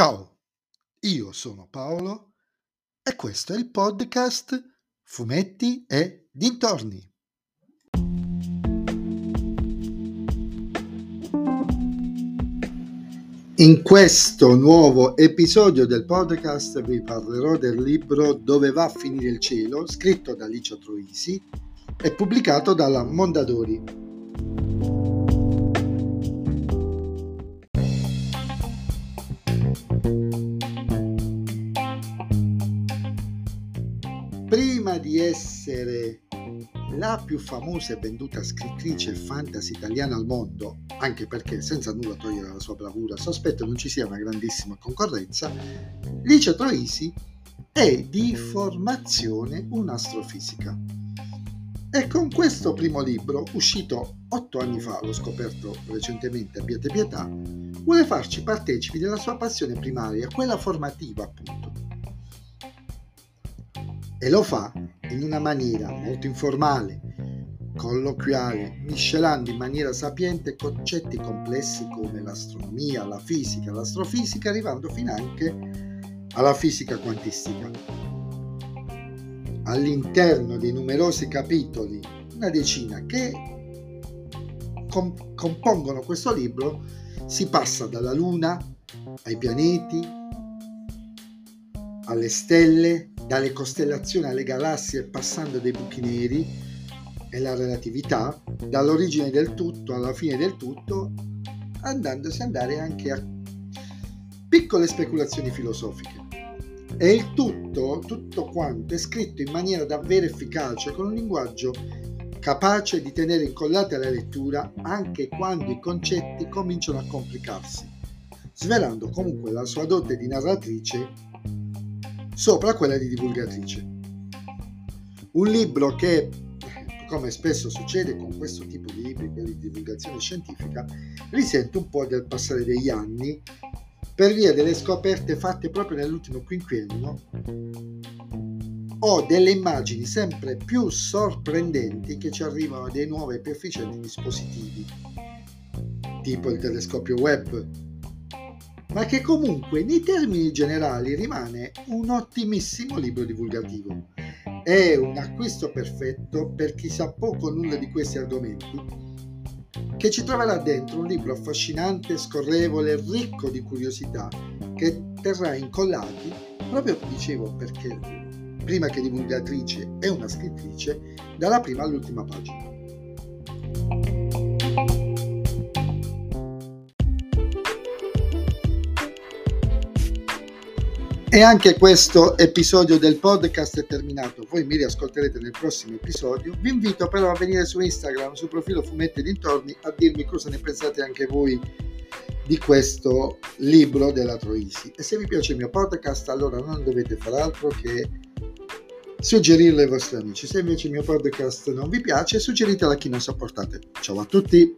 Ciao, io sono Paolo e questo è il podcast Fumetti e Dintorni. In questo nuovo episodio del podcast vi parlerò del libro Dove va a finire il cielo, scritto da Licia Troisi e pubblicato dalla Mondadori. Prima di essere la più famosa e venduta scrittrice fantasy italiana al mondo, anche perché senza nulla togliere la sua bravura, sospetto non ci sia una grandissima concorrenza, Licia Troisi è di formazione un'astrofisica. E con questo primo libro, uscito otto anni fa, l'ho scoperto recentemente, abbiate pietà, vuole farci partecipi della sua passione primaria, quella formativa appunto e lo fa in una maniera molto informale, colloquiale, miscelando in maniera sapiente concetti complessi come l'astronomia, la fisica, l'astrofisica, arrivando fino anche alla fisica quantistica. All'interno dei numerosi capitoli, una decina che com- compongono questo libro, si passa dalla Luna ai pianeti, alle stelle, dalle costellazioni alle galassie passando dai buchi neri e la relatività, dall'origine del tutto alla fine del tutto, andandosi andare anche a piccole speculazioni filosofiche. E il tutto, tutto quanto, è scritto in maniera davvero efficace, con un linguaggio capace di tenere incollata la lettura anche quando i concetti cominciano a complicarsi, svelando comunque la sua dote di narratrice sopra quella di divulgatrice. Un libro che, come spesso succede con questo tipo di libri di divulgazione scientifica, risente un po' del passare degli anni per via delle scoperte fatte proprio nell'ultimo quinquennio o delle immagini sempre più sorprendenti che ci arrivano dai nuovi e più efficienti dispositivi, tipo il telescopio web ma che comunque nei termini generali rimane un ottimissimo libro divulgativo. È un acquisto perfetto per chi sa poco o nulla di questi argomenti, che ci troverà dentro un libro affascinante, scorrevole, ricco di curiosità, che terrà incollati, proprio dicevo perché prima che divulgatrice è una scrittrice, dalla prima all'ultima pagina. E anche questo episodio del podcast è terminato. Voi mi riascolterete nel prossimo episodio. Vi invito però a venire su Instagram, sul profilo Fumetti Dintorni, a dirmi cosa ne pensate anche voi di questo libro della Troisi. E se vi piace il mio podcast, allora non dovete fare altro che suggerirlo ai vostri amici. Se invece il mio podcast non vi piace, suggeritelo a chi non sopportate. Ciao a tutti!